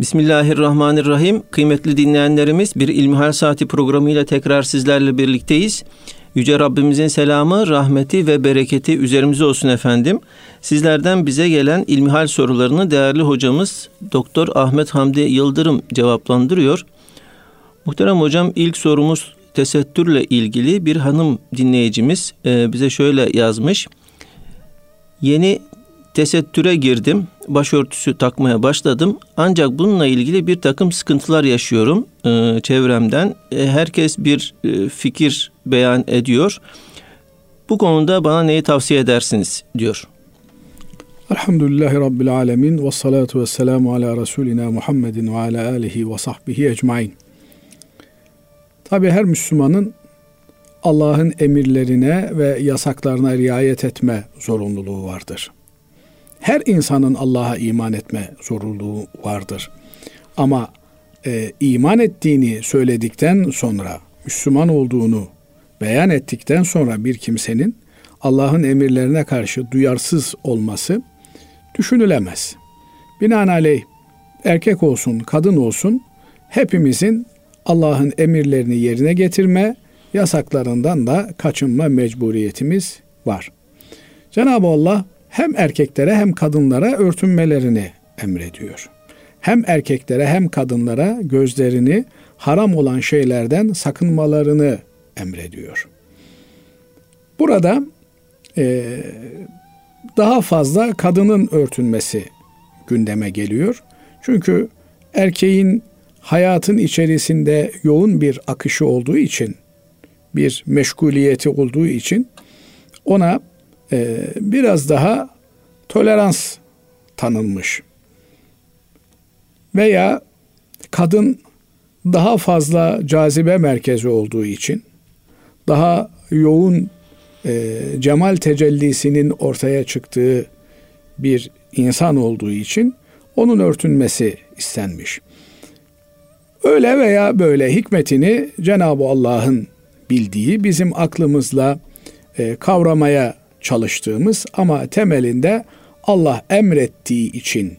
Bismillahirrahmanirrahim. Kıymetli dinleyenlerimiz bir İlmihal Saati programıyla tekrar sizlerle birlikteyiz. Yüce Rabbimizin selamı, rahmeti ve bereketi üzerimize olsun efendim. Sizlerden bize gelen ilmihal sorularını değerli hocamız Doktor Ahmet Hamdi Yıldırım cevaplandırıyor. Muhterem hocam ilk sorumuz tesettürle ilgili bir hanım dinleyicimiz e, bize şöyle yazmış. Yeni tesettüre girdim, başörtüsü takmaya başladım. Ancak bununla ilgili bir takım sıkıntılar yaşıyorum e, çevremden. E, herkes bir e, fikir beyan ediyor. Bu konuda bana neyi tavsiye edersiniz diyor. Elhamdülillahi Rabbil Alemin ve salatu ve selamu ala Resulina Muhammedin ve ala alihi ve sahbihi ecmain. Tabi her Müslümanın Allah'ın emirlerine ve yasaklarına riayet etme zorunluluğu vardır. Her insanın Allah'a iman etme zorunluluğu vardır. Ama e, iman ettiğini söyledikten sonra, Müslüman olduğunu beyan ettikten sonra bir kimsenin Allah'ın emirlerine karşı duyarsız olması düşünülemez. Binaenaleyh erkek olsun, kadın olsun hepimizin Allah'ın emirlerini yerine getirme, yasaklarından da kaçınma mecburiyetimiz var. Cenab-ı Allah hem erkeklere hem kadınlara örtünmelerini emrediyor. Hem erkeklere hem kadınlara gözlerini haram olan şeylerden sakınmalarını emrediyor. Burada e, daha fazla kadının örtünmesi gündeme geliyor. Çünkü erkeğin hayatın içerisinde yoğun bir akışı olduğu için, bir meşguliyeti olduğu için ona e, biraz daha tolerans tanınmış. Veya kadın daha fazla cazibe merkezi olduğu için, daha yoğun e, cemal tecellisinin ortaya çıktığı bir insan olduğu için onun örtünmesi istenmiş. Öyle veya böyle hikmetini Cenab-ı Allah'ın bildiği, bizim aklımızla e, kavramaya çalıştığımız ama temelinde Allah emrettiği için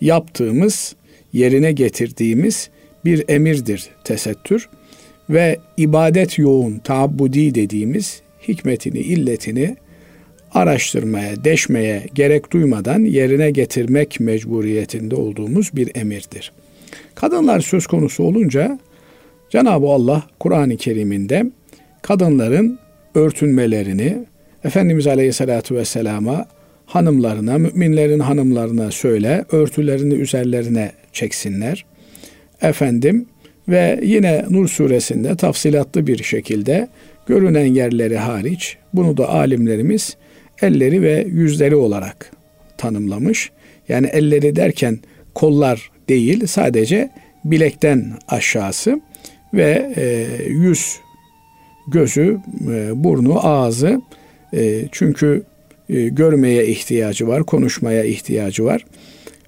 yaptığımız, yerine getirdiğimiz bir emirdir tesettür ve ibadet yoğun, taabbudi dediğimiz hikmetini, illetini araştırmaya, deşmeye gerek duymadan yerine getirmek mecburiyetinde olduğumuz bir emirdir. Kadınlar söz konusu olunca Cenab-ı Allah Kur'an-ı Kerim'inde kadınların örtünmelerini Efendimiz Aleyhisselatü Vesselam'a hanımlarına, müminlerin hanımlarına söyle, örtülerini üzerlerine çeksinler. Efendim ve yine Nur suresinde tafsilatlı bir şekilde görünen yerleri hariç bunu da alimlerimiz elleri ve yüzleri olarak tanımlamış. Yani elleri derken kollar değil sadece bilekten aşağısı ve e, yüz, gözü, e, burnu, ağzı e, çünkü e, görmeye ihtiyacı var, konuşmaya ihtiyacı var.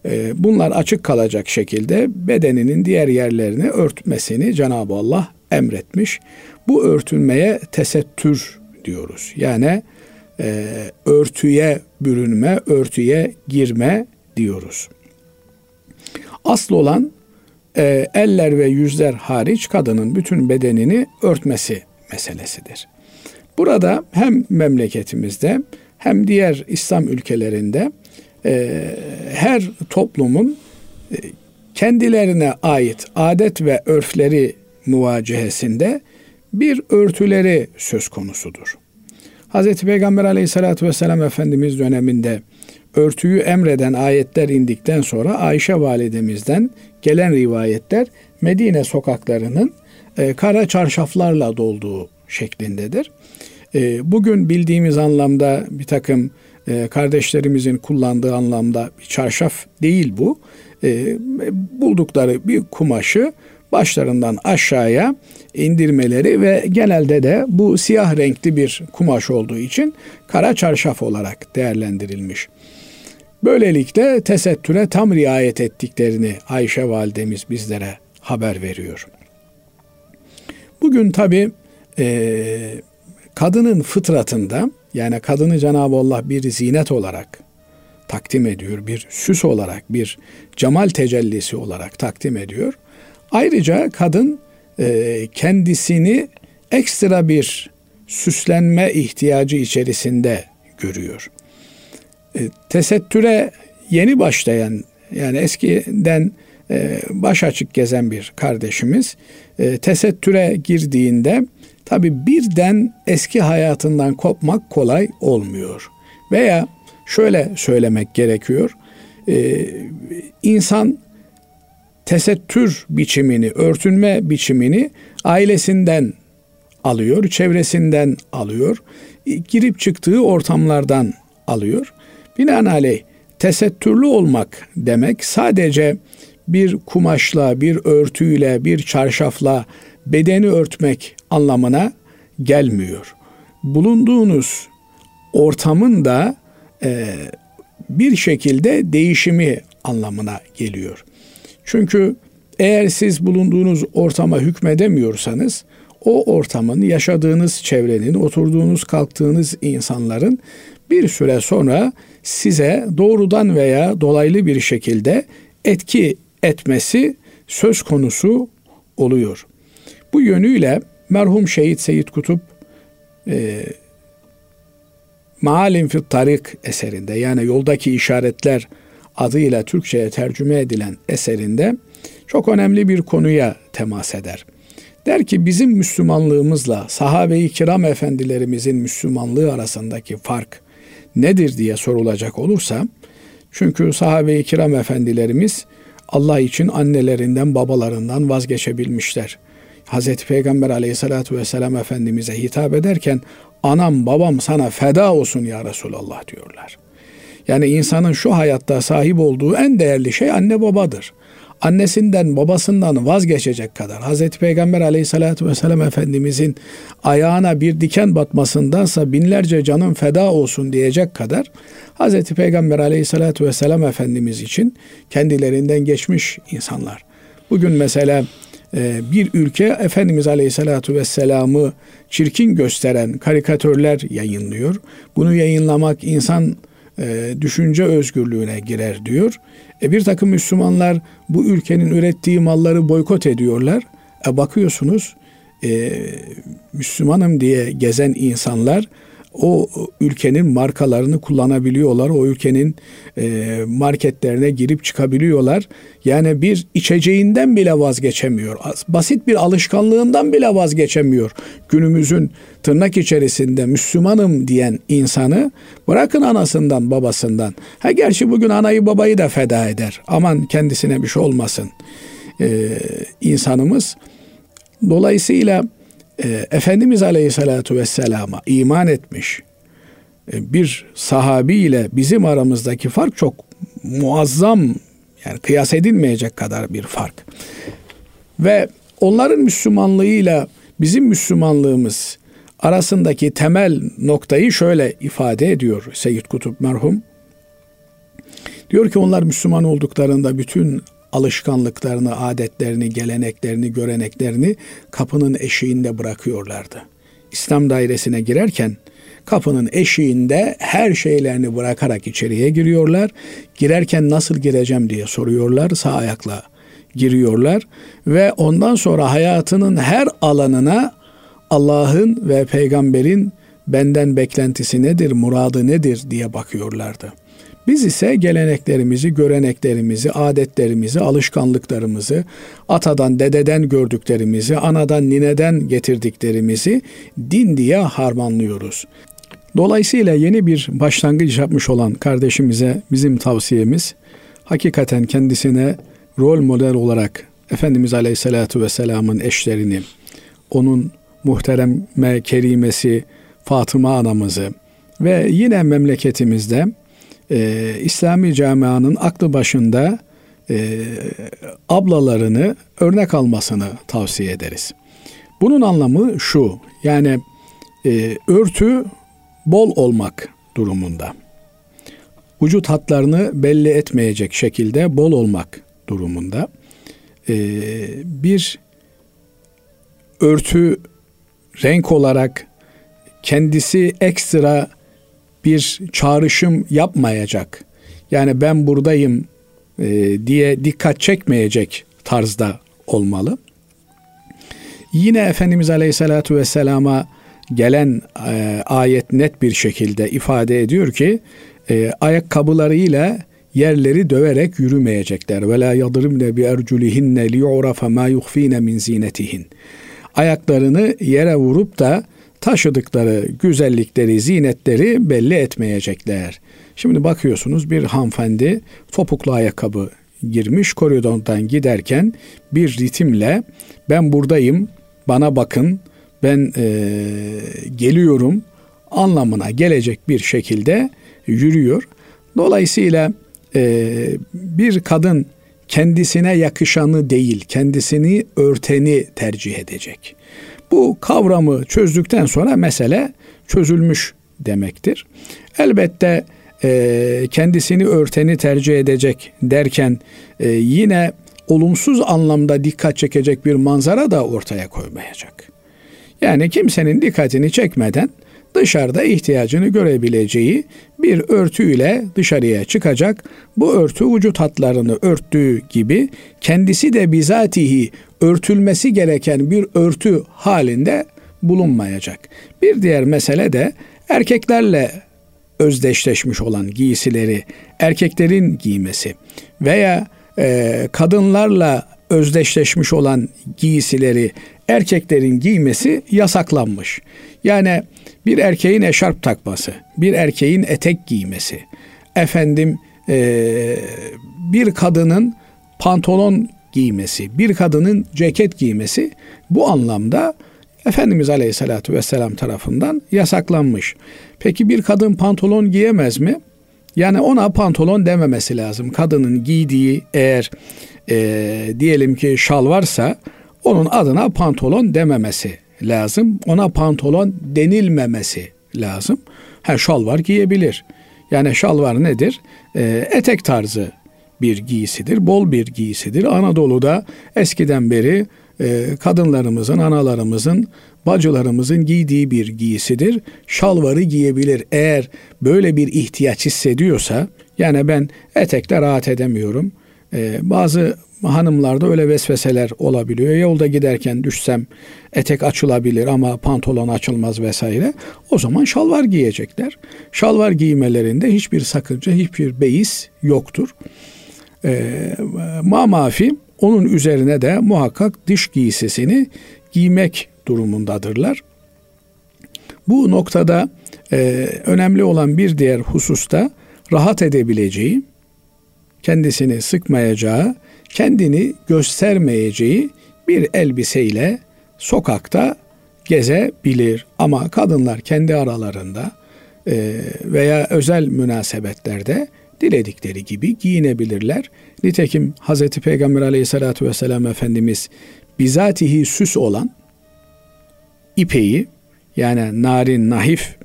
E, bunlar açık kalacak şekilde bedeninin diğer yerlerini örtmesini Cenab-ı Allah emretmiş. Bu örtülmeye tesettür diyoruz. Yani e, örtüye bürünme, örtüye girme diyoruz. Asıl olan e, eller ve yüzler hariç kadının bütün bedenini örtmesi meselesidir. Burada hem memleketimizde hem diğer İslam ülkelerinde e, her toplumun e, kendilerine ait adet ve örfleri muvacehesinde bir örtüleri söz konusudur. Hz. Peygamber aleyhissalatü vesselam Efendimiz döneminde örtüyü emreden ayetler indikten sonra Ayşe validemizden gelen rivayetler Medine sokaklarının e, kara çarşaflarla dolduğu şeklindedir. E, bugün bildiğimiz anlamda bir takım e, kardeşlerimizin kullandığı anlamda bir çarşaf değil bu. E, buldukları bir kumaşı başlarından aşağıya indirmeleri ve genelde de bu siyah renkli bir kumaş olduğu için kara çarşaf olarak değerlendirilmiş. Böylelikle tesettüre tam riayet ettiklerini Ayşe validemiz bizlere haber veriyor. Bugün tabi e, kadının fıtratında yani kadını Cenab-ı Allah bir zinet olarak takdim ediyor. Bir süs olarak, bir cemal tecellisi olarak takdim ediyor. Ayrıca kadın e, kendisini ekstra bir süslenme ihtiyacı içerisinde görüyor. E, tesettüre yeni başlayan yani eskiden e, baş açık gezen bir kardeşimiz e, tesettüre girdiğinde tabi birden eski hayatından kopmak kolay olmuyor. Veya şöyle söylemek gerekiyor. E, insan tesettür biçimini, örtünme biçimini ailesinden alıyor, çevresinden alıyor, girip çıktığı ortamlardan alıyor. Binaenaleyh tesettürlü olmak demek sadece bir kumaşla, bir örtüyle, bir çarşafla bedeni örtmek anlamına gelmiyor. Bulunduğunuz ortamın da e, bir şekilde değişimi anlamına geliyor. Çünkü eğer siz bulunduğunuz ortama hükmedemiyorsanız o ortamın, yaşadığınız çevrenin, oturduğunuz, kalktığınız insanların bir süre sonra size doğrudan veya dolaylı bir şekilde etki etmesi söz konusu oluyor. Bu yönüyle merhum şehit Seyyid Kutup e, Maalim fit Tarik eserinde yani yoldaki işaretler adıyla Türkçe'ye tercüme edilen eserinde çok önemli bir konuya temas eder. Der ki bizim Müslümanlığımızla sahabe-i kiram efendilerimizin Müslümanlığı arasındaki fark nedir diye sorulacak olursa çünkü sahabe-i kiram efendilerimiz Allah için annelerinden babalarından vazgeçebilmişler. Hazreti Peygamber aleyhissalatü vesselam Efendimiz'e hitap ederken anam babam sana feda olsun ya Resulallah diyorlar. Yani insanın şu hayatta sahip olduğu en değerli şey anne babadır annesinden babasından vazgeçecek kadar Hazreti Peygamber aleyhissalatü vesselam Efendimizin ayağına bir diken batmasındansa binlerce canın feda olsun diyecek kadar Hazreti Peygamber aleyhissalatü vesselam Efendimiz için kendilerinden geçmiş insanlar. Bugün mesela bir ülke Efendimiz Aleyhisselatü Vesselam'ı çirkin gösteren karikatörler yayınlıyor. Bunu yayınlamak insan e, düşünce özgürlüğüne girer diyor. E bir takım Müslümanlar bu ülkenin ürettiği malları boykot ediyorlar. E bakıyorsunuz e, Müslümanım diye gezen insanlar o ülkenin markalarını kullanabiliyorlar. O ülkenin e, marketlerine girip çıkabiliyorlar. Yani bir içeceğinden bile vazgeçemiyor. Basit bir alışkanlığından bile vazgeçemiyor. Günümüzün tırnak içerisinde Müslümanım diyen insanı bırakın anasından babasından. Ha gerçi bugün anayı babayı da feda eder. Aman kendisine bir şey olmasın. Ee, insanımız dolayısıyla e, Efendimiz Aleyhisselatü Vesselam'a iman etmiş e, bir sahabi ile bizim aramızdaki fark çok muazzam yani kıyas edilmeyecek kadar bir fark. Ve onların Müslümanlığıyla bizim Müslümanlığımız arasındaki temel noktayı şöyle ifade ediyor Seyyid Kutup merhum. Diyor ki onlar Müslüman olduklarında bütün alışkanlıklarını, adetlerini, geleneklerini, göreneklerini kapının eşiğinde bırakıyorlardı. İslam dairesine girerken kapının eşiğinde her şeylerini bırakarak içeriye giriyorlar. Girerken nasıl gireceğim diye soruyorlar. Sağ ayakla giriyorlar ve ondan sonra hayatının her alanına Allah'ın ve peygamberin benden beklentisi nedir, muradı nedir diye bakıyorlardı. Biz ise geleneklerimizi, göreneklerimizi, adetlerimizi, alışkanlıklarımızı, atadan, dededen gördüklerimizi, anadan, nineden getirdiklerimizi din diye harmanlıyoruz. Dolayısıyla yeni bir başlangıç yapmış olan kardeşimize bizim tavsiyemiz hakikaten kendisine rol model olarak Efendimiz Aleyhisselatü Vesselam'ın eşlerini, onun muhtereme kerimesi Fatıma anamızı ve yine memleketimizde e, İslami camianın aklı başında e, ablalarını örnek almasını tavsiye ederiz. Bunun anlamı şu, yani e, örtü bol olmak durumunda. Vücut hatlarını belli etmeyecek şekilde bol olmak durumunda. E, bir örtü renk olarak kendisi ekstra bir çağrışım yapmayacak. Yani ben buradayım e, diye dikkat çekmeyecek tarzda olmalı. Yine Efendimiz Aleyhisselatü Vesselam'a gelen e, ayet net bir şekilde ifade ediyor ki e, ayakkabılarıyla yerleri döverek yürümeyecekler. Ve la yadrimne bi erculihinne li yu'rafa ma yukhfine min zinetihin. Ayaklarını yere vurup da taşıdıkları güzellikleri, zinetleri belli etmeyecekler. Şimdi bakıyorsunuz bir hanımefendi topuklu ayakkabı girmiş koridordan giderken bir ritimle ben buradayım, bana bakın, ben e, geliyorum anlamına gelecek bir şekilde yürüyor. Dolayısıyla e, bir kadın kendisine yakışanı değil, kendisini örteni tercih edecek. Bu kavramı çözdükten sonra mesele çözülmüş demektir. Elbette e, kendisini örteni tercih edecek derken e, yine olumsuz anlamda dikkat çekecek bir manzara da ortaya koymayacak. Yani kimsenin dikkatini çekmeden dışarıda ihtiyacını görebileceği bir örtüyle dışarıya çıkacak. Bu örtü vücut hatlarını örttüğü gibi kendisi de bizatihi örtülmesi gereken bir örtü halinde bulunmayacak. Bir diğer mesele de erkeklerle özdeşleşmiş olan giysileri erkeklerin giymesi veya e, kadınlarla özdeşleşmiş olan giysileri erkeklerin giymesi yasaklanmış. Yani bir erkeğin eşarp takması, bir erkeğin etek giymesi, efendim e, bir kadının pantolon giymesi, bir kadının ceket giymesi bu anlamda Efendimiz Aleyhisselatü Vesselam tarafından yasaklanmış. Peki bir kadın pantolon giyemez mi? Yani ona pantolon dememesi lazım. Kadının giydiği eğer e, diyelim ki şal varsa onun adına pantolon dememesi lazım. Ona pantolon denilmemesi lazım. Ha şal var giyebilir. Yani şal var nedir? E, etek tarzı bir giysidir, bol bir giysidir. Anadolu'da eskiden beri e, kadınlarımızın, analarımızın, bacılarımızın giydiği bir giysidir. Şalvarı giyebilir. Eğer böyle bir ihtiyaç hissediyorsa, yani ben etekte rahat edemiyorum. E, bazı hanımlarda öyle vesveseler olabiliyor. Yolda giderken düşsem etek açılabilir ama pantolon açılmaz vesaire. O zaman şalvar giyecekler. Şalvar giymelerinde hiçbir sakınca, hiçbir beis yoktur. E, ma mafi onun üzerine de muhakkak dış giysisini giymek durumundadırlar. Bu noktada e, önemli olan bir diğer hususta rahat edebileceği, kendisini sıkmayacağı, kendini göstermeyeceği bir elbiseyle sokakta gezebilir. Ama kadınlar kendi aralarında e, veya özel münasebetlerde diledikleri gibi giyinebilirler. Nitekim Hz. Peygamber aleyhissalatü vesselam Efendimiz bizatihi süs olan ipeyi yani narin nahif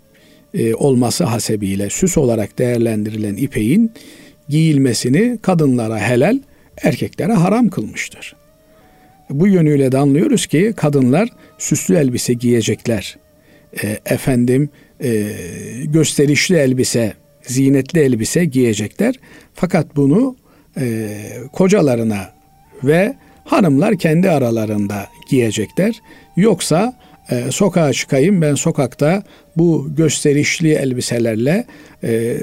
e, olması hasebiyle süs olarak değerlendirilen ipeğin giyilmesini kadınlara helal, erkeklere haram kılmıştır. Bu yönüyle de anlıyoruz ki kadınlar süslü elbise giyecekler. E, efendim e, gösterişli elbise, zinetli elbise giyecekler. Fakat bunu e, kocalarına ve hanımlar kendi aralarında giyecekler. Yoksa e, sokağa çıkayım ben sokakta bu gösterişli elbiselerle, e,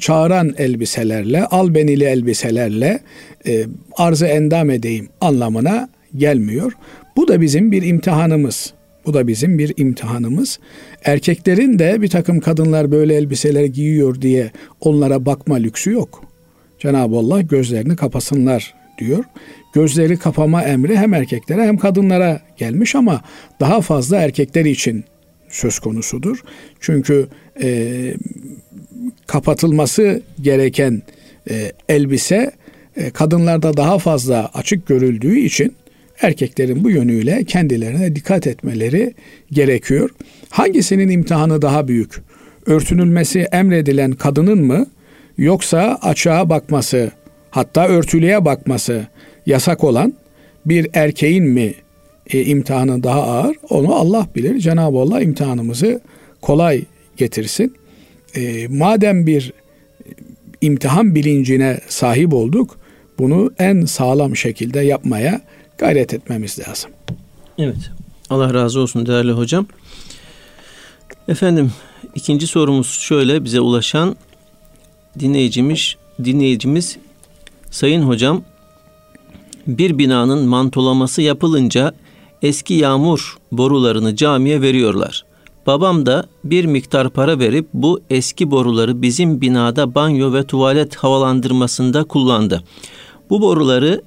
çağıran elbiselerle, albenili elbiselerle e, arzı endam edeyim anlamına gelmiyor. Bu da bizim bir imtihanımız. Bu da bizim bir imtihanımız. Erkeklerin de bir takım kadınlar böyle elbiseler giyiyor diye onlara bakma lüksü yok. Cenab-ı Allah gözlerini kapasınlar diyor. Gözleri kapama emri hem erkeklere hem kadınlara gelmiş ama daha fazla erkekler için söz konusudur. Çünkü e, kapatılması gereken e, elbise e, kadınlarda daha fazla açık görüldüğü için erkeklerin bu yönüyle kendilerine dikkat etmeleri gerekiyor. Hangisinin imtihanı daha büyük? Örtünülmesi emredilen kadının mı yoksa açığa bakması hatta örtülüye bakması yasak olan bir erkeğin mi e, imtihanı daha ağır? Onu Allah bilir. Cenab-ı Allah imtihanımızı kolay getirsin. E, madem bir imtihan bilincine sahip olduk. Bunu en sağlam şekilde yapmaya gayret etmemiz lazım. Evet. Allah razı olsun değerli hocam. Efendim ikinci sorumuz şöyle bize ulaşan dinleyicimiz dinleyicimiz Sayın hocam bir binanın mantolaması yapılınca eski yağmur borularını camiye veriyorlar. Babam da bir miktar para verip bu eski boruları bizim binada banyo ve tuvalet havalandırmasında kullandı. Bu boruları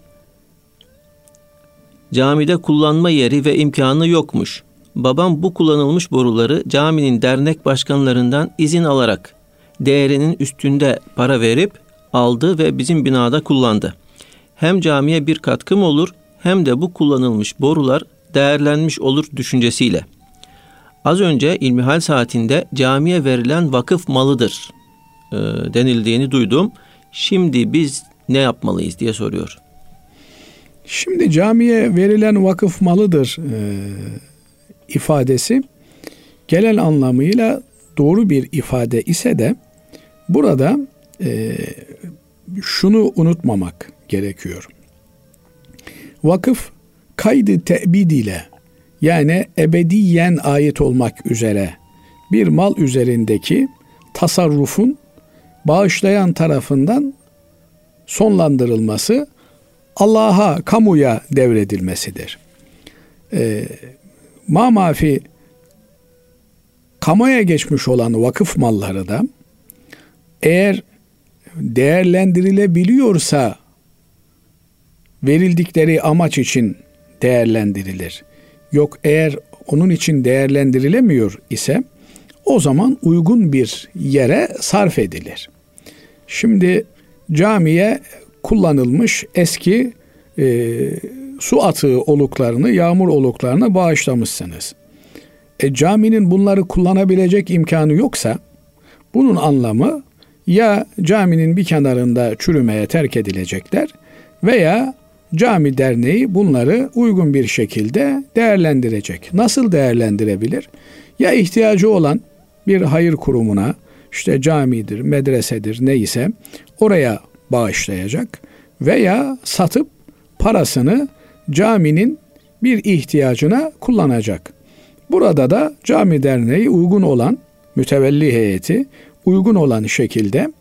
camide kullanma yeri ve imkanı yokmuş. Babam bu kullanılmış boruları caminin dernek başkanlarından izin alarak değerinin üstünde para verip aldı ve bizim binada kullandı. Hem camiye bir katkım olur hem de bu kullanılmış borular değerlenmiş olur düşüncesiyle. Az önce ilmihal saatinde camiye verilen vakıf malıdır e, denildiğini duydum. Şimdi biz ne yapmalıyız diye soruyor. Şimdi camiye verilen vakıf malıdır e, ifadesi genel anlamıyla doğru bir ifade ise de burada e, şunu unutmamak gerekiyor. Vakıf kaydı tebid ile yani ebediyen ait olmak üzere bir mal üzerindeki tasarrufun bağışlayan tarafından sonlandırılması Allah'a, kamuya devredilmesidir. Ee, ma mafi kamuya geçmiş olan vakıf malları da eğer değerlendirilebiliyorsa verildikleri amaç için değerlendirilir. Yok eğer onun için değerlendirilemiyor ise o zaman uygun bir yere sarf edilir. Şimdi camiye kullanılmış eski e, su atığı oluklarını, yağmur oluklarını bağışlamışsınız. E, caminin bunları kullanabilecek imkanı yoksa bunun anlamı ya caminin bir kenarında çürümeye terk edilecekler veya cami derneği bunları uygun bir şekilde değerlendirecek. Nasıl değerlendirebilir? Ya ihtiyacı olan bir hayır kurumuna, işte camidir, medresedir neyse oraya bağışlayacak veya satıp parasını caminin bir ihtiyacına kullanacak. Burada da cami derneği uygun olan mütevelli heyeti uygun olan şekilde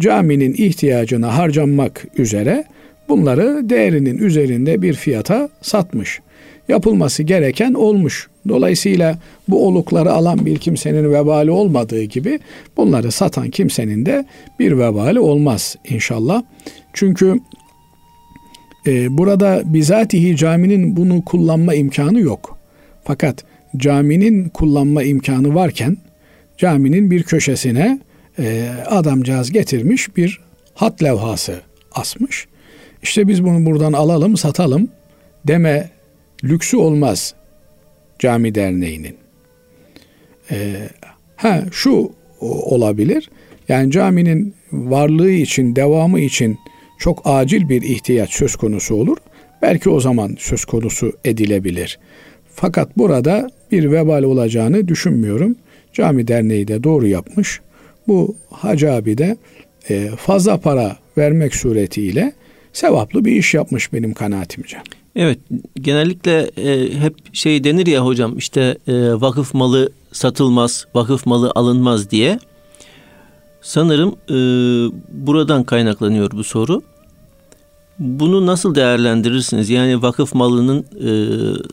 caminin ihtiyacına harcanmak üzere bunları değerinin üzerinde bir fiyata satmış. Yapılması gereken olmuş. Dolayısıyla bu olukları alan bir kimsenin vebali olmadığı gibi bunları satan kimsenin de bir vebali olmaz inşallah. Çünkü e, burada bizatihi caminin bunu kullanma imkanı yok. Fakat caminin kullanma imkanı varken caminin bir köşesine e, adamcağız getirmiş bir hat levhası asmış. İşte biz bunu buradan alalım, satalım deme lüksü olmaz cami derneğinin. Ee, ha şu olabilir. Yani caminin varlığı için, devamı için çok acil bir ihtiyaç söz konusu olur. Belki o zaman söz konusu edilebilir. Fakat burada bir vebal olacağını düşünmüyorum. Cami derneği de doğru yapmış. Bu Hacı abi de e, fazla para vermek suretiyle sevaplı bir iş yapmış benim kanaatimce. Evet genellikle e, hep şey denir ya hocam işte e, vakıf malı satılmaz, vakıf malı alınmaz diye. Sanırım e, buradan kaynaklanıyor bu soru. Bunu nasıl değerlendirirsiniz? Yani vakıf malının e,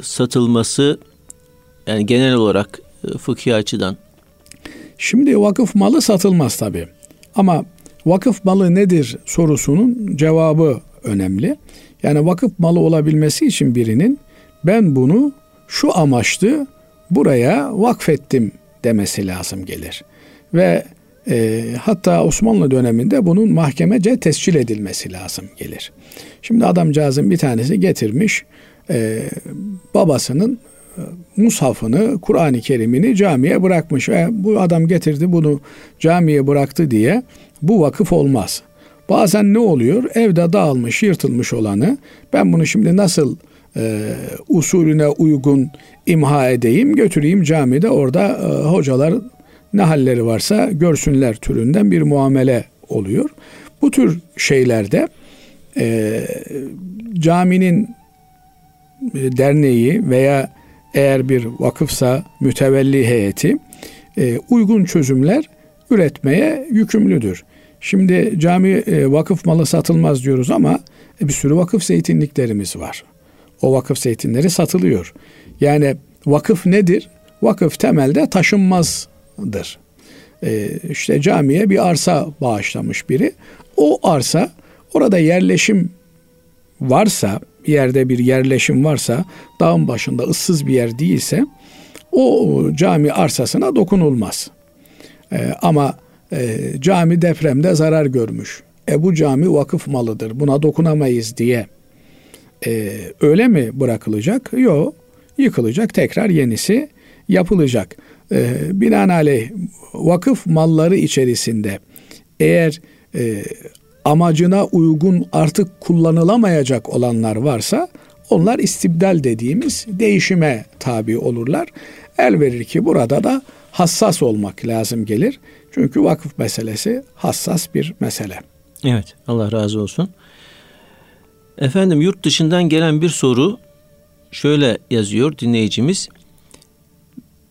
satılması yani genel olarak e, fıkhi açıdan. Şimdi vakıf malı satılmaz tabi. Ama vakıf malı nedir sorusunun cevabı önemli. Yani vakıf malı olabilmesi için birinin ben bunu şu amaçlı buraya vakfettim demesi lazım gelir. Ve e, hatta Osmanlı döneminde bunun mahkemece tescil edilmesi lazım gelir. Şimdi adamcağızın bir tanesi getirmiş e, babasının e, mushafını, Kur'an-ı Kerim'ini camiye bırakmış ve bu adam getirdi bunu camiye bıraktı diye bu vakıf olmaz. Bazen ne oluyor? Evde dağılmış, yırtılmış olanı ben bunu şimdi nasıl e, usulüne uygun imha edeyim, götüreyim camide orada e, hocalar ne halleri varsa görsünler türünden bir muamele oluyor. Bu tür şeylerde e, caminin e, derneği veya eğer bir vakıfsa mütevelli heyeti e, uygun çözümler üretmeye yükümlüdür. Şimdi cami e, vakıf malı satılmaz diyoruz ama e, bir sürü vakıf zeytinliklerimiz var. O vakıf zeytinleri satılıyor. Yani vakıf nedir? Vakıf temelde taşınmazdır. E, işte camiye bir arsa bağışlamış biri. O arsa orada yerleşim varsa, yerde bir yerleşim varsa, dağın başında ıssız bir yer değilse o cami arsasına dokunulmaz. E, ama e, cami depremde zarar görmüş. E bu cami vakıf malıdır. Buna dokunamayız diye e, öyle mi bırakılacak? Yok. Yıkılacak. Tekrar yenisi yapılacak. E, binaenaleyh vakıf malları içerisinde eğer e, amacına uygun artık kullanılamayacak olanlar varsa onlar istibdal dediğimiz değişime tabi olurlar. El verir ki burada da hassas olmak lazım gelir. Çünkü vakıf meselesi hassas bir mesele. Evet Allah razı olsun. Efendim yurt dışından gelen bir soru şöyle yazıyor dinleyicimiz.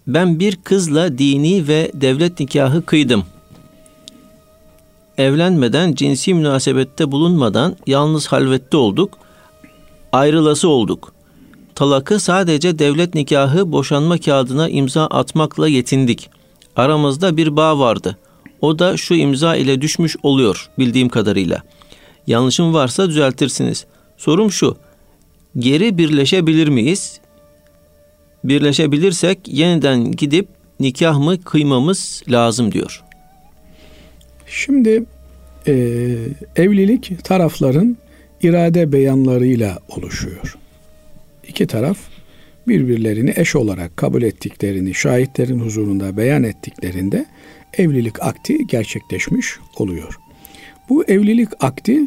Ben bir kızla dini ve devlet nikahı kıydım. Evlenmeden, cinsi münasebette bulunmadan yalnız halvette olduk. Ayrılası olduk. Talakı sadece devlet nikahı boşanma kağıdına imza atmakla yetindik. Aramızda bir bağ vardı. O da şu imza ile düşmüş oluyor bildiğim kadarıyla. Yanlışım varsa düzeltirsiniz. Sorum şu. Geri birleşebilir miyiz? Birleşebilirsek yeniden gidip nikah mı kıymamız lazım diyor. Şimdi e, evlilik tarafların irade beyanlarıyla oluşuyor. İki taraf birbirlerini eş olarak kabul ettiklerini şahitlerin huzurunda beyan ettiklerinde evlilik akti gerçekleşmiş oluyor. Bu evlilik akti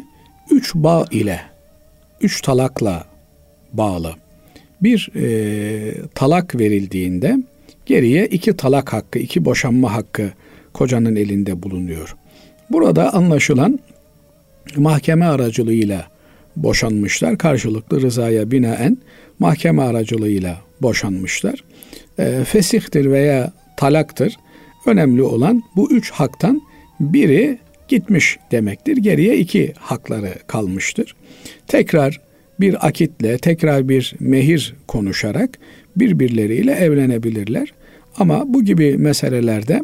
üç bağ ile, üç talakla bağlı. Bir e, talak verildiğinde geriye iki talak hakkı, iki boşanma hakkı kocanın elinde bulunuyor. Burada anlaşılan mahkeme aracılığıyla boşanmışlar. Karşılıklı rızaya binaen mahkeme aracılığıyla boşanmışlar. E, fesihtir veya talaktır. Önemli olan bu üç haktan biri gitmiş demektir. Geriye iki hakları kalmıştır. Tekrar bir akitle, tekrar bir mehir konuşarak birbirleriyle evlenebilirler. Ama bu gibi meselelerde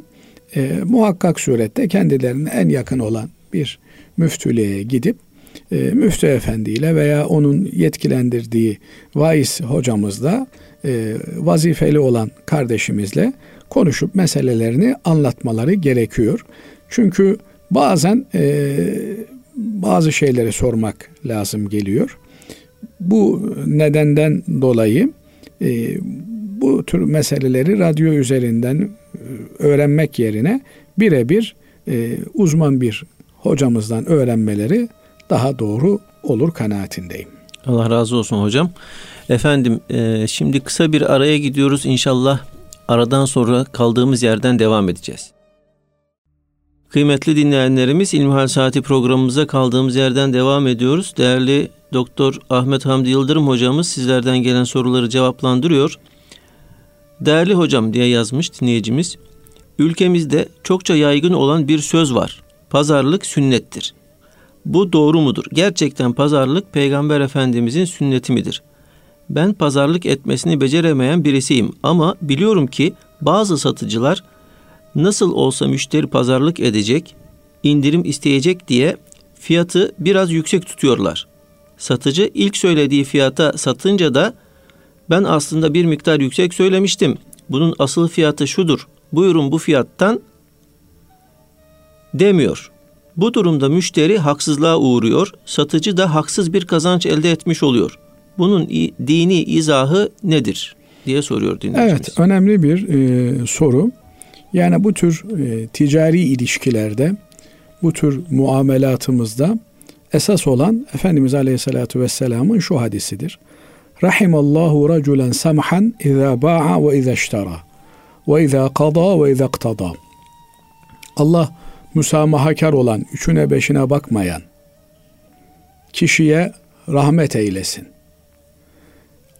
e, muhakkak surette kendilerine en yakın olan bir müftülüğe gidip e, müftü efendiyle veya onun yetkilendirdiği vaiz hocamızla e, vazifeli olan kardeşimizle konuşup meselelerini anlatmaları gerekiyor. Çünkü bazen e, bazı şeyleri sormak lazım geliyor. Bu nedenden dolayı e, bu tür meseleleri radyo üzerinden e, öğrenmek yerine birebir e, uzman bir hocamızdan öğrenmeleri daha doğru olur kanaatindeyim. Allah razı olsun hocam. Efendim e, şimdi kısa bir araya gidiyoruz. İnşallah aradan sonra kaldığımız yerden devam edeceğiz. Kıymetli dinleyenlerimiz İlmihal Saati programımıza kaldığımız yerden devam ediyoruz. Değerli Doktor Ahmet Hamdi Yıldırım hocamız sizlerden gelen soruları cevaplandırıyor. Değerli hocam diye yazmış dinleyicimiz. Ülkemizde çokça yaygın olan bir söz var. Pazarlık sünnettir. Bu doğru mudur? Gerçekten pazarlık Peygamber Efendimizin sünneti midir? Ben pazarlık etmesini beceremeyen birisiyim ama biliyorum ki bazı satıcılar nasıl olsa müşteri pazarlık edecek, indirim isteyecek diye fiyatı biraz yüksek tutuyorlar. Satıcı ilk söylediği fiyata satınca da ben aslında bir miktar yüksek söylemiştim. Bunun asıl fiyatı şudur. Buyurun bu fiyattan demiyor. Bu durumda müşteri haksızlığa uğruyor, satıcı da haksız bir kazanç elde etmiş oluyor. Bunun dini izahı nedir diye soruyor dinleyicimiz. Evet, önemli bir e, soru. Yani bu tür e, ticari ilişkilerde, bu tür muamelatımızda esas olan Efendimiz Aleyhisselatü Vesselam'ın şu hadisidir. Rahimallahu raculen samhan izâ ba'a ve izâ iştara ve izâ qada ve izâ iktada. Allah müsamahakar olan, üçüne beşine bakmayan kişiye rahmet eylesin.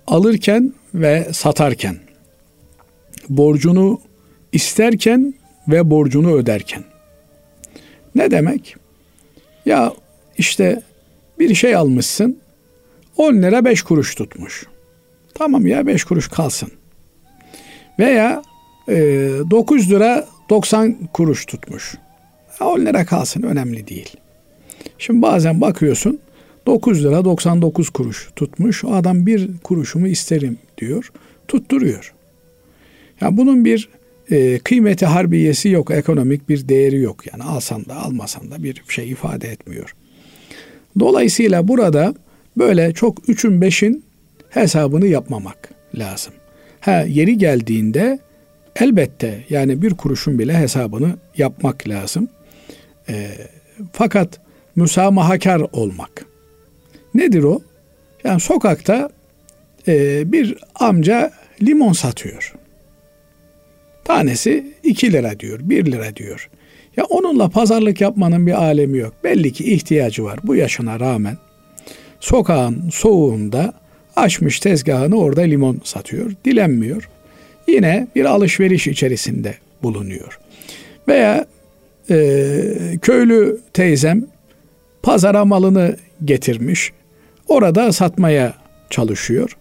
Alırken ve satarken, borcunu isterken ve borcunu öderken. Ne demek? Ya işte bir şey almışsın, 10 lira 5 kuruş tutmuş. Tamam ya 5 kuruş kalsın. Veya e, 9 lira 90 kuruş tutmuş. 10 lira kalsın önemli değil. Şimdi bazen bakıyorsun 9 lira 99 kuruş tutmuş. O adam bir kuruşumu isterim diyor. Tutturuyor. Yani bunun bir e, kıymeti harbiyesi yok. Ekonomik bir değeri yok. Yani alsan da almasan da bir şey ifade etmiyor. Dolayısıyla burada böyle çok üçün beşin hesabını yapmamak lazım. Ha yeri geldiğinde elbette yani bir kuruşun bile hesabını yapmak lazım. E, fakat müsamahakar olmak. Nedir o? Yani sokakta e, bir amca limon satıyor. Tanesi 2 lira diyor, 1 lira diyor. Ya onunla pazarlık yapmanın bir alemi yok. Belli ki ihtiyacı var bu yaşına rağmen. Sokağın soğuğunda açmış tezgahını orada limon satıyor. Dilenmiyor. Yine bir alışveriş içerisinde bulunuyor. Veya e, köylü teyzem pazara malını getirmiş. Orada satmaya çalışıyor.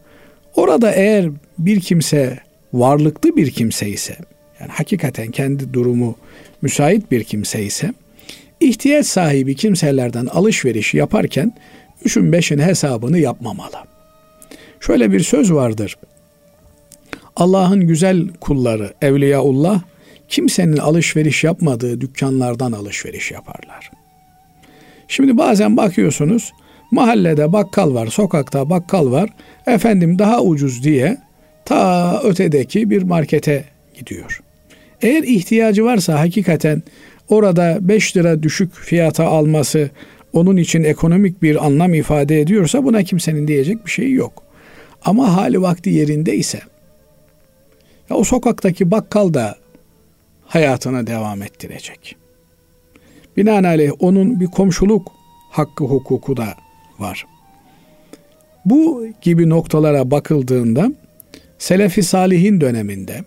Orada eğer bir kimse varlıklı bir kimse ise yani hakikaten kendi durumu müsait bir kimse ise ihtiyaç sahibi kimselerden alışveriş yaparken üçün beşin hesabını yapmamalı. Şöyle bir söz vardır. Allah'ın güzel kulları, evliyaullah kimsenin alışveriş yapmadığı dükkanlardan alışveriş yaparlar. Şimdi bazen bakıyorsunuz mahallede bakkal var, sokakta bakkal var. Efendim daha ucuz diye ta ötedeki bir markete gidiyor. Eğer ihtiyacı varsa hakikaten orada 5 lira düşük fiyata alması onun için ekonomik bir anlam ifade ediyorsa buna kimsenin diyecek bir şeyi yok. Ama hali vakti yerinde ise ya o sokaktaki bakkal da hayatına devam ettirecek. Binaenaleyh onun bir komşuluk hakkı hukuku da var. Bu gibi noktalara bakıldığında Selefi Salihin döneminde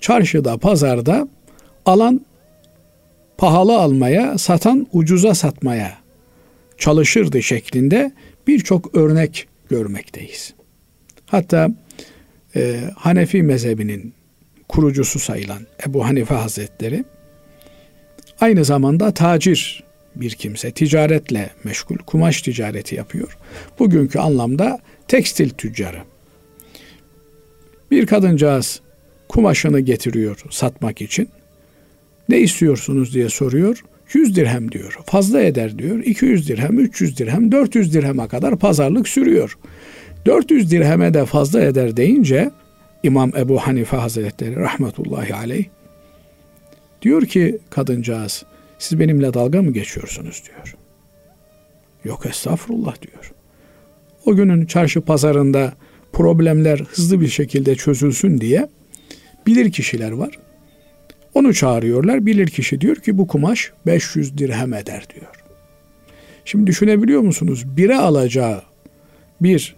çarşıda, pazarda alan pahalı almaya, satan ucuza satmaya çalışırdı şeklinde birçok örnek görmekteyiz. Hatta e, Hanefi mezhebinin kurucusu sayılan Ebu Hanife Hazretleri aynı zamanda tacir bir kimse, ticaretle meşgul, kumaş ticareti yapıyor. Bugünkü anlamda tekstil tüccarı. Bir kadıncağız kumaşını getiriyor satmak için. Ne istiyorsunuz diye soruyor. 100 dirhem diyor. Fazla eder diyor. 200 dirhem, 300 dirhem, 400 dirheme kadar pazarlık sürüyor. 400 dirheme de fazla eder deyince İmam Ebu Hanife Hazretleri rahmetullahi aleyh diyor ki kadıncağız siz benimle dalga mı geçiyorsunuz diyor. Yok estağfurullah diyor. O günün çarşı pazarında problemler hızlı bir şekilde çözülsün diye bilir kişiler var. Onu çağırıyorlar. Bilir kişi diyor ki bu kumaş 500 dirhem eder diyor. Şimdi düşünebiliyor musunuz? Bire alacağı bir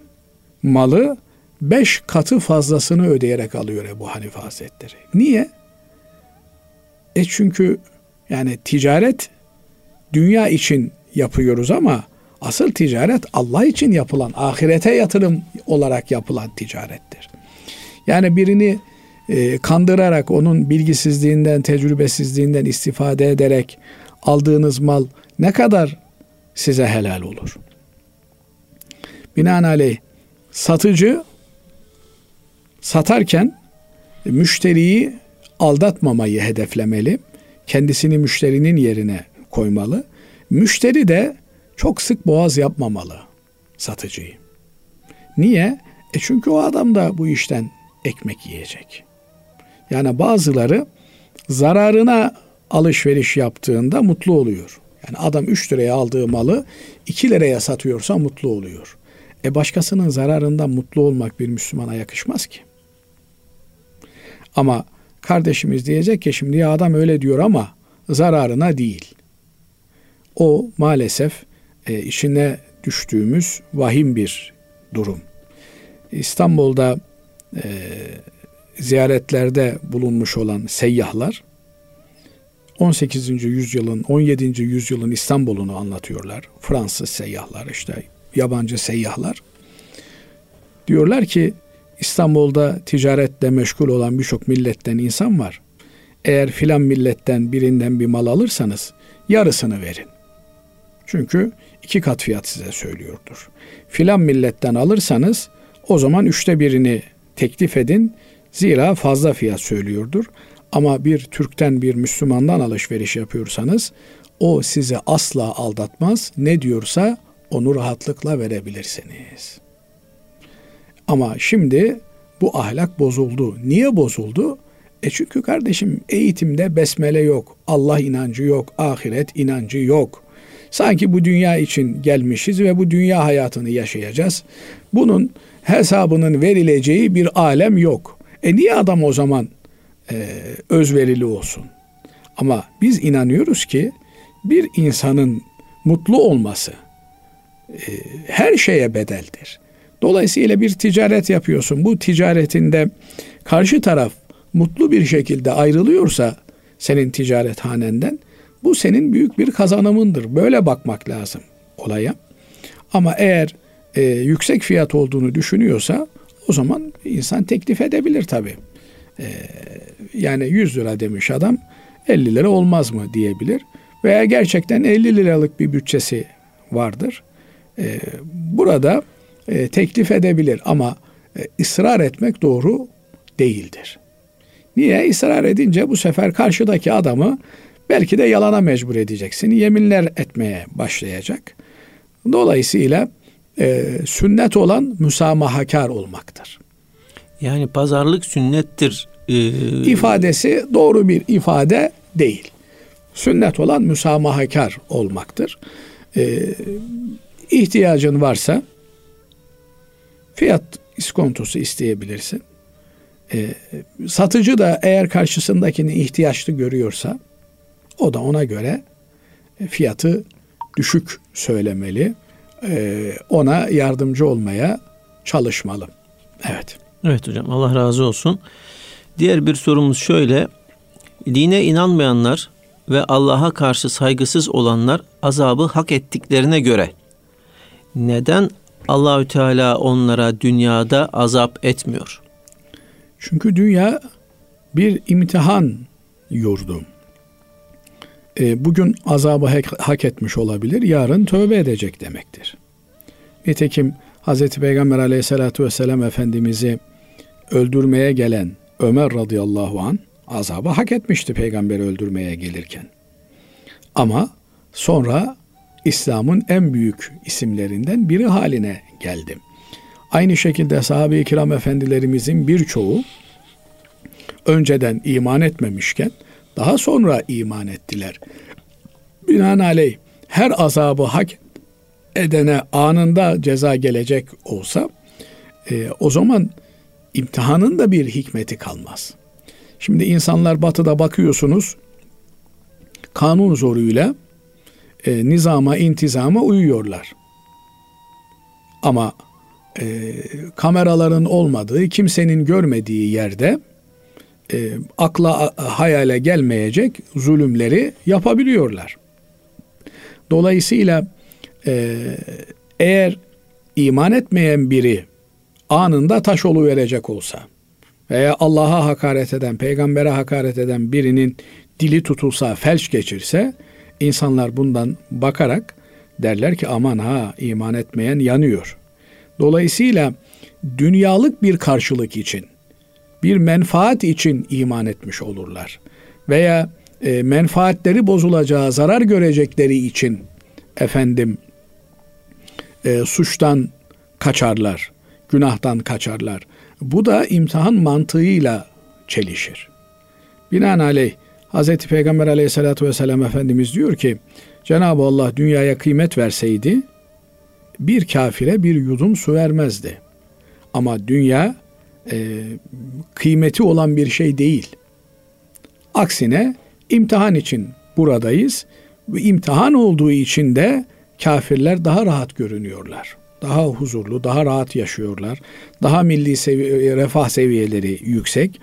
malı beş katı fazlasını ödeyerek alıyor Ebu Hanife Hazretleri. Niye? E çünkü yani ticaret dünya için yapıyoruz ama asıl ticaret Allah için yapılan, ahirete yatırım olarak yapılan ticarettir. Yani birini e, kandırarak onun bilgisizliğinden, tecrübesizliğinden istifade ederek aldığınız mal ne kadar size helal olur? Binaenaleyh satıcı satarken müşteriyi aldatmamayı hedeflemeli. Kendisini müşterinin yerine koymalı. Müşteri de çok sık boğaz yapmamalı satıcıyı. Niye? E çünkü o adam da bu işten ekmek yiyecek. Yani bazıları zararına alışveriş yaptığında mutlu oluyor. Yani adam 3 liraya aldığı malı 2 liraya satıyorsa mutlu oluyor. E başkasının zararından mutlu olmak bir Müslümana yakışmaz ki. Ama kardeşimiz diyecek ki şimdi ya adam öyle diyor ama zararına değil. O maalesef e, içine düştüğümüz vahim bir durum. İstanbul'da e, ziyaretlerde bulunmuş olan seyyahlar 18. yüzyılın 17. yüzyılın İstanbul'unu anlatıyorlar. Fransız seyyahlar işte yabancı seyyahlar. Diyorlar ki İstanbul'da ticaretle meşgul olan birçok milletten insan var. Eğer filan milletten birinden bir mal alırsanız yarısını verin. Çünkü iki kat fiyat size söylüyordur. Filan milletten alırsanız o zaman üçte birini teklif edin. Zira fazla fiyat söylüyordur. Ama bir Türk'ten bir Müslümandan alışveriş yapıyorsanız o sizi asla aldatmaz. Ne diyorsa onu rahatlıkla verebilirsiniz. Ama şimdi bu ahlak bozuldu. Niye bozuldu? E çünkü kardeşim eğitimde besmele yok, Allah inancı yok, ahiret inancı yok. Sanki bu dünya için gelmişiz ve bu dünya hayatını yaşayacağız. Bunun hesabının verileceği bir alem yok. E niye adam o zaman e, özverili olsun? Ama biz inanıyoruz ki bir insanın mutlu olması e, her şeye bedeldir. Dolayısıyla bir ticaret yapıyorsun. Bu ticaretinde karşı taraf mutlu bir şekilde ayrılıyorsa senin ticaret hanenden bu senin büyük bir kazanımındır. Böyle bakmak lazım olaya. Ama eğer e, yüksek fiyat olduğunu düşünüyorsa o zaman insan teklif edebilir tabii. E, yani 100 lira demiş adam 50 lira olmaz mı diyebilir. Veya gerçekten 50 liralık bir bütçesi vardır. E, burada e, teklif edebilir ama e, ısrar etmek doğru değildir. Niye? Israr edince bu sefer karşıdaki adamı belki de yalana mecbur edeceksin. Yeminler etmeye başlayacak. Dolayısıyla e, sünnet olan müsamahakar olmaktır. Yani pazarlık sünnettir. Ee... İfadesi doğru bir ifade değil. Sünnet olan müsamahakar olmaktır. Ee, ihtiyacın varsa fiyat iskontosu isteyebilirsin. Ee, satıcı da eğer karşısındakini ihtiyaçlı görüyorsa o da ona göre fiyatı düşük söylemeli. Ee, ona yardımcı olmaya çalışmalı. Evet. Evet hocam Allah razı olsun. Diğer bir sorumuz şöyle. Dine inanmayanlar ve Allah'a karşı saygısız olanlar azabı hak ettiklerine göre neden Allahü Teala onlara dünyada azap etmiyor? Çünkü dünya bir imtihan yurdu. E, bugün azabı hak, hak etmiş olabilir, yarın tövbe edecek demektir. Nitekim Hz. Peygamber aleyhissalatü vesselam Efendimiz'i öldürmeye gelen Ömer radıyallahu an azabı hak etmişti peygamberi öldürmeye gelirken. Ama sonra İslam'ın en büyük isimlerinden biri haline geldi. Aynı şekilde sahabe-i kiram efendilerimizin birçoğu önceden iman etmemişken daha sonra iman ettiler. Binaenaleyh her azabı hak edene anında ceza gelecek olsa e, o zaman imtihanın da bir hikmeti kalmaz. Şimdi insanlar batıda bakıyorsunuz kanun zoruyla e, nizama, intizama uyuyorlar. Ama e, kameraların olmadığı, kimsenin görmediği yerde e, akla hayale gelmeyecek zulümleri yapabiliyorlar. Dolayısıyla e, eğer iman etmeyen biri anında taş verecek olsa veya Allah'a hakaret eden, peygambere hakaret eden birinin dili tutulsa, felç geçirse insanlar bundan bakarak derler ki aman ha iman etmeyen yanıyor. Dolayısıyla dünyalık bir karşılık için, bir menfaat için iman etmiş olurlar. Veya e, menfaatleri bozulacağı, zarar görecekleri için efendim e, suçtan kaçarlar, günahtan kaçarlar. Bu da imtihan mantığıyla çelişir. Binaenaleyh Hz. Peygamber aleyhissalatü vesselam Efendimiz diyor ki Cenab-ı Allah dünyaya kıymet verseydi bir kafire bir yudum su vermezdi. Ama dünya e, kıymeti olan bir şey değil. Aksine imtihan için buradayız. Bu imtihan olduğu için de kafirler daha rahat görünüyorlar. Daha huzurlu, daha rahat yaşıyorlar. Daha milli sevi refah seviyeleri yüksek.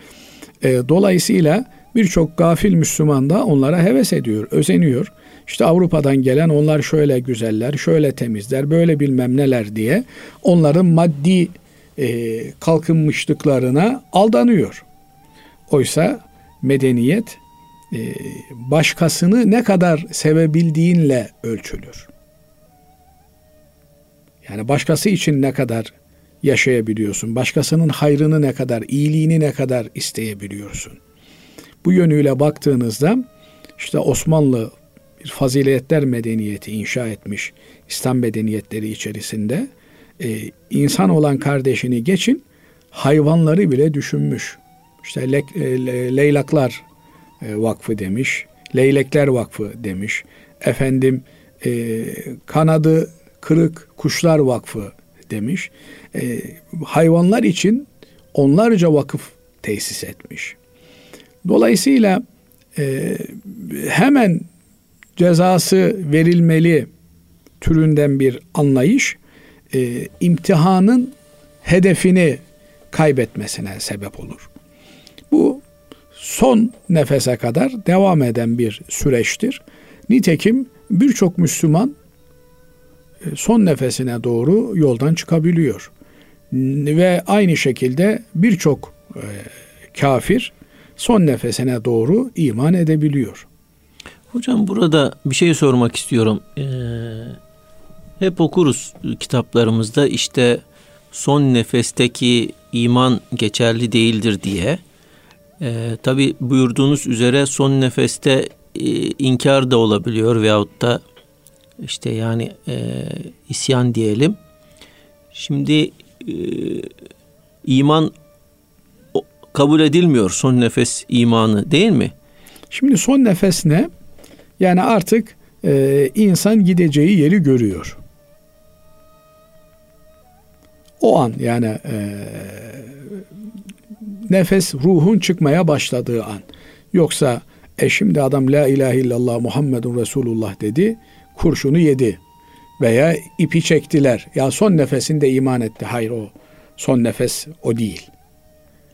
E, dolayısıyla birçok gafil Müslüman da onlara heves ediyor, özeniyor. İşte Avrupa'dan gelen onlar şöyle güzeller, şöyle temizler, böyle bilmem neler diye onların maddi e, kalkınmışlıklarına aldanıyor. Oysa medeniyet e, başkasını ne kadar sevebildiğinle ölçülür. Yani başkası için ne kadar yaşayabiliyorsun, başkasının hayrını ne kadar, iyiliğini ne kadar isteyebiliyorsun. Bu yönüyle baktığınızda işte Osmanlı bir faziletler medeniyeti inşa etmiş İslam medeniyetleri içerisinde e, insan olan kardeşini geçin hayvanları bile düşünmüş. İşte le, le, Leylaklar e, Vakfı demiş, Leylekler Vakfı demiş. Efendim e, kanadı kırık kuşlar vakfı demiş. E, hayvanlar için onlarca vakıf tesis etmiş. Dolayısıyla e, hemen cezası verilmeli türünden bir anlayış e, imtihanın hedefini kaybetmesine sebep olur. Bu son nefese kadar devam eden bir süreçtir. Nitekim birçok Müslüman e, son nefesine doğru yoldan çıkabiliyor. Ve aynı şekilde birçok e, kafir son nefesine doğru iman edebiliyor. Hocam burada bir şey sormak istiyorum. Ee, hep okuruz kitaplarımızda işte son nefesteki iman geçerli değildir diye. Ee, Tabi buyurduğunuz üzere son nefeste e, inkar da olabiliyor veyahut da işte yani e, isyan diyelim. Şimdi e, iman kabul edilmiyor son nefes imanı değil mi? Şimdi son nefes ne? Yani artık e, insan gideceği yeri görüyor. O an yani e, nefes ruhun çıkmaya başladığı an. Yoksa e şimdi adam la ilahe illallah Muhammedun Resulullah dedi kurşunu yedi veya ipi çektiler. Ya son nefesinde iman etti. Hayır o son nefes o değil.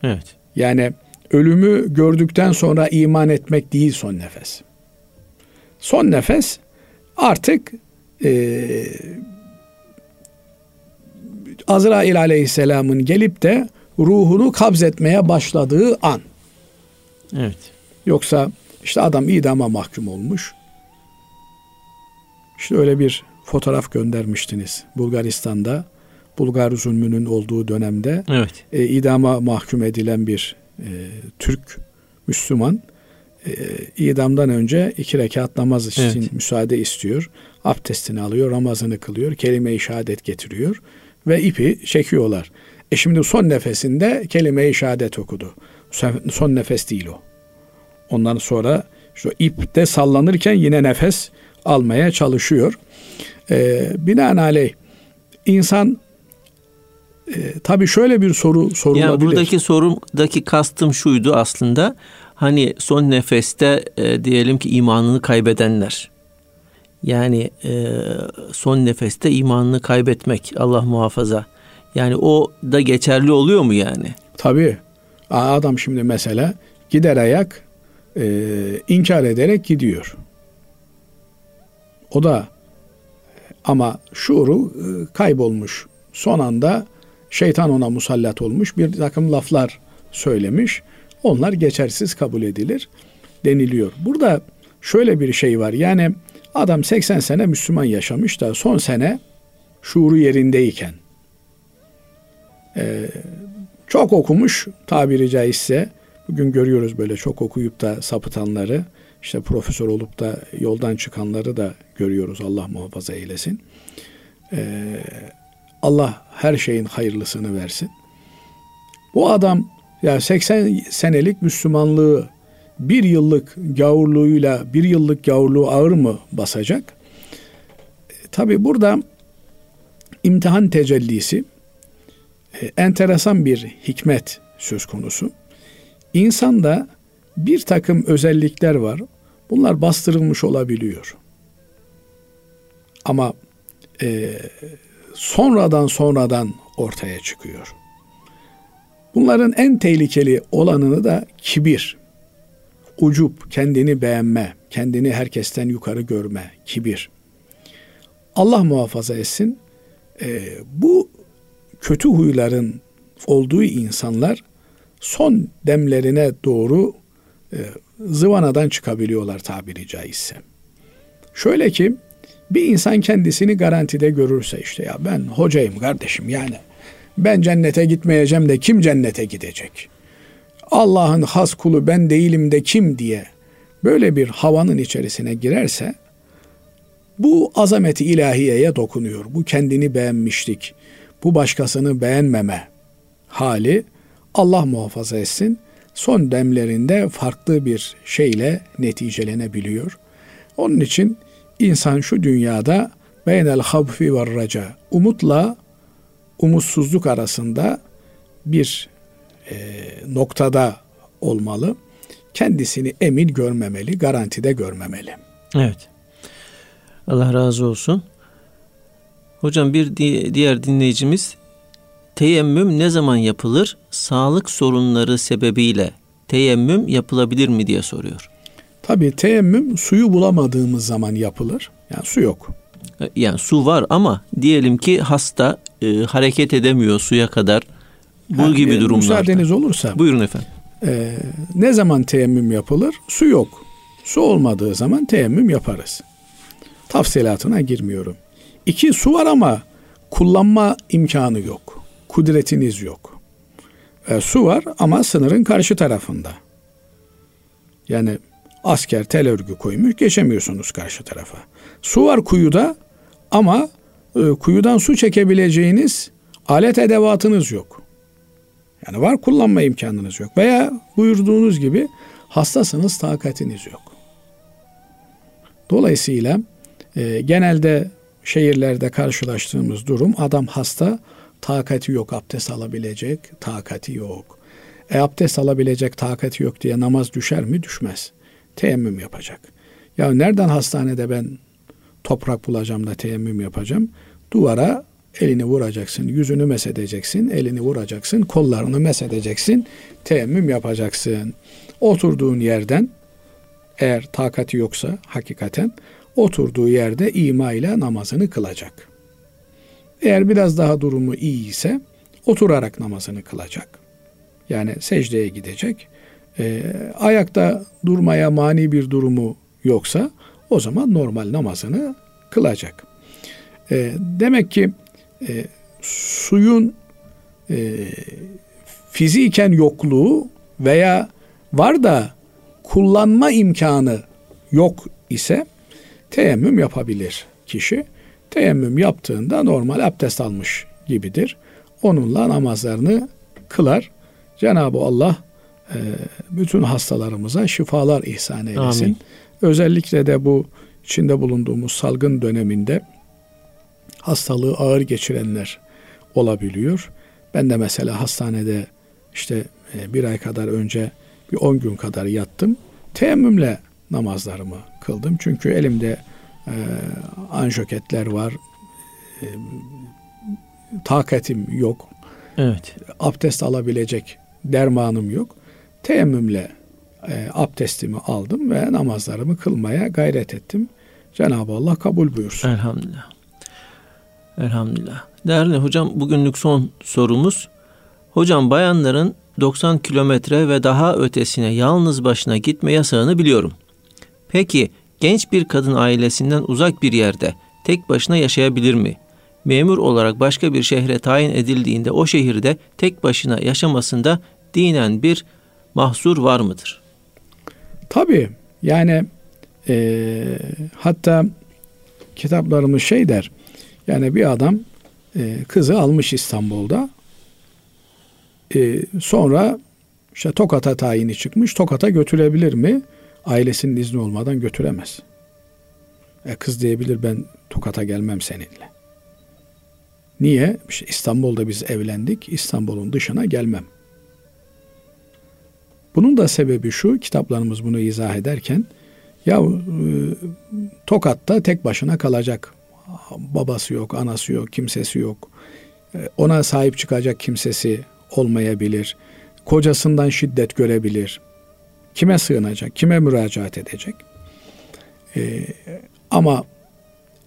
Evet. Yani ölümü gördükten sonra iman etmek değil son nefes. Son nefes artık e, Azrail aleyhisselamın gelip de ruhunu kabzetmeye başladığı an. Evet. Yoksa işte adam idama mahkum olmuş. İşte öyle bir fotoğraf göndermiştiniz Bulgaristan'da. Bulgar zulmünün olduğu dönemde evet. e, idama mahkum edilen bir e, Türk Müslüman e, idamdan önce iki rekat namaz için evet. müsaade istiyor. Abdestini alıyor, namazını kılıyor, kelime-i şehadet getiriyor ve ipi çekiyorlar. E şimdi son nefesinde kelime-i şehadet okudu. Son nefes değil o. Ondan sonra şu ipte sallanırken yine nefes almaya çalışıyor. Ee, binaenaleyh insan e, tabii şöyle bir soru sorulabilir. Yani buradaki sorumdaki kastım şuydu aslında. Hani son nefeste e, diyelim ki imanını kaybedenler. Yani e, son nefeste imanını kaybetmek Allah muhafaza. Yani o da geçerli oluyor mu yani? Tabii. Adam şimdi mesela gider ayak e, inkar ederek gidiyor. O da ama şuuru e, kaybolmuş. Son anda şeytan ona musallat olmuş. Bir takım laflar söylemiş. Onlar geçersiz kabul edilir deniliyor. Burada şöyle bir şey var. Yani adam 80 sene Müslüman yaşamış da son sene şuuru yerindeyken e, çok okumuş tabiri caizse bugün görüyoruz böyle çok okuyup da sapıtanları işte profesör olup da yoldan çıkanları da görüyoruz Allah muhafaza eylesin. Ee, Allah her şeyin hayırlısını versin. Bu adam ya 80 senelik Müslümanlığı bir yıllık gavurluğuyla bir yıllık gavurluğu ağır mı basacak? E, Tabi burada imtihan tecellisi e, enteresan bir hikmet söz konusu. İnsanda bir takım özellikler var. Bunlar bastırılmış olabiliyor. Ama e, sonradan sonradan ortaya çıkıyor. Bunların en tehlikeli olanını da kibir, ucup, kendini beğenme, kendini herkesten yukarı görme, kibir. Allah muhafaza etsin. E, bu kötü huyların olduğu insanlar son demlerine doğru e, zıvanadan çıkabiliyorlar tabiri caizse. Şöyle ki bir insan kendisini garantide görürse işte ya ben hocayım kardeşim yani ben cennete gitmeyeceğim de kim cennete gidecek? Allah'ın has kulu ben değilim de kim diye böyle bir havanın içerisine girerse bu azameti ilahiyeye dokunuyor. Bu kendini beğenmişlik, bu başkasını beğenmeme hali Allah muhafaza etsin son demlerinde farklı bir şeyle neticelenebiliyor. Onun için insan şu dünyada beynel habfi ve raca umutla umutsuzluk arasında bir e, noktada olmalı. Kendisini emin görmemeli, garantide görmemeli. Evet. Allah razı olsun. Hocam bir diğer dinleyicimiz teyemmüm ne zaman yapılır? Sağlık sorunları sebebiyle teyemmüm yapılabilir mi diye soruyor. Tabii teyemmüm suyu bulamadığımız zaman yapılır. Yani su yok. E, yani su var ama diyelim ki hasta e, hareket edemiyor suya kadar. Bu ha, gibi e, durumlarda. Müsaadeniz olursa. Buyurun efendim. E, ne zaman teyemmüm yapılır? Su yok. Su olmadığı zaman teyemmüm yaparız. Tafsilatına girmiyorum. İki su var ama kullanma imkanı yok. Kudretiniz yok. E, su var ama sınırın karşı tarafında. Yani asker tel örgü koymuş geçemiyorsunuz karşı tarafa. Su var kuyuda ama e, kuyudan su çekebileceğiniz alet edevatınız yok. Yani var kullanma imkanınız yok. Veya buyurduğunuz gibi hastasınız takatiniz yok. Dolayısıyla e, genelde şehirlerde karşılaştığımız durum adam hasta takati yok abdest alabilecek takati yok. E abdest alabilecek takati yok diye namaz düşer mi? Düşmez. Teyemmüm yapacak. Ya nereden hastanede ben toprak bulacağım da teyemmüm yapacağım? Duvara elini vuracaksın, yüzünü mesedeceksin, elini vuracaksın, kollarını mesedeceksin, teyemmüm yapacaksın. Oturduğun yerden eğer takati yoksa hakikaten oturduğu yerde ima ile namazını kılacak. Eğer biraz daha durumu iyi ise oturarak namazını kılacak. Yani secdeye gidecek. E, ayakta durmaya mani bir durumu yoksa o zaman normal namazını kılacak. E, demek ki e, suyun e, fiziken yokluğu veya var da kullanma imkanı yok ise teyemmüm yapabilir kişi. Teyemmüm yaptığında normal abdest almış gibidir. Onunla namazlarını kılar. Cenab-ı Allah bütün hastalarımıza şifalar ihsan eylesin. Amin. Özellikle de bu içinde bulunduğumuz salgın döneminde hastalığı ağır geçirenler olabiliyor. Ben de mesela hastanede işte e, bir ay kadar önce bir on gün kadar yattım. Teyemmümle namazlarımı kıldım. Çünkü elimde e, anjoketler var. E, takatim yok. Evet. Abdest alabilecek dermanım yok. Teyemmümle e, abdestimi aldım ve namazlarımı kılmaya gayret ettim. Cenab-ı Allah kabul buyursun. Elhamdülillah. Elhamdülillah. Değerli hocam bugünlük son sorumuz. Hocam bayanların 90 kilometre ve daha ötesine yalnız başına gitme yasağını biliyorum. Peki genç bir kadın ailesinden uzak bir yerde tek başına yaşayabilir mi? Memur olarak başka bir şehre tayin edildiğinde o şehirde tek başına yaşamasında dinen bir mahsur var mıdır? Tabii yani e, hatta kitaplarımız şey der yani bir adam e, kızı almış İstanbul'da e, sonra işte Tokat'a tayini çıkmış Tokat'a götürebilir mi? Ailesinin izni olmadan götüremez. E, kız diyebilir ben Tokat'a gelmem seninle. Niye? İşte İstanbul'da biz evlendik. İstanbul'un dışına gelmem. Bunun da sebebi şu, kitaplarımız bunu izah ederken, Ya e, Tokat'ta tek başına kalacak. Babası yok, anası yok, kimsesi yok. E, ona sahip çıkacak kimsesi olmayabilir. Kocasından şiddet görebilir. Kime sığınacak, kime müracaat edecek? Ee, ama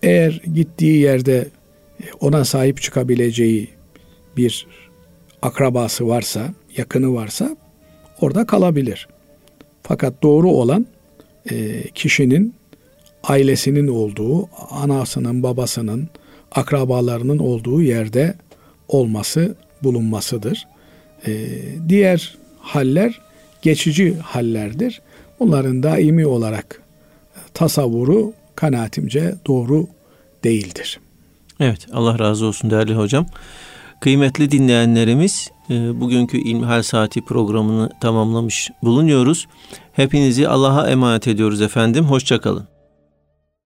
eğer gittiği yerde ona sahip çıkabileceği bir akrabası varsa, yakını varsa orada kalabilir. Fakat doğru olan e, kişinin ailesinin olduğu, anasının, babasının, akrabalarının olduğu yerde olması, bulunmasıdır. E, diğer haller geçici hallerdir. Bunların daimi olarak tasavvuru kanaatimce doğru değildir. Evet Allah razı olsun değerli hocam. Kıymetli dinleyenlerimiz bugünkü İlmihal Saati programını tamamlamış bulunuyoruz. Hepinizi Allah'a emanet ediyoruz efendim. Hoşçakalın.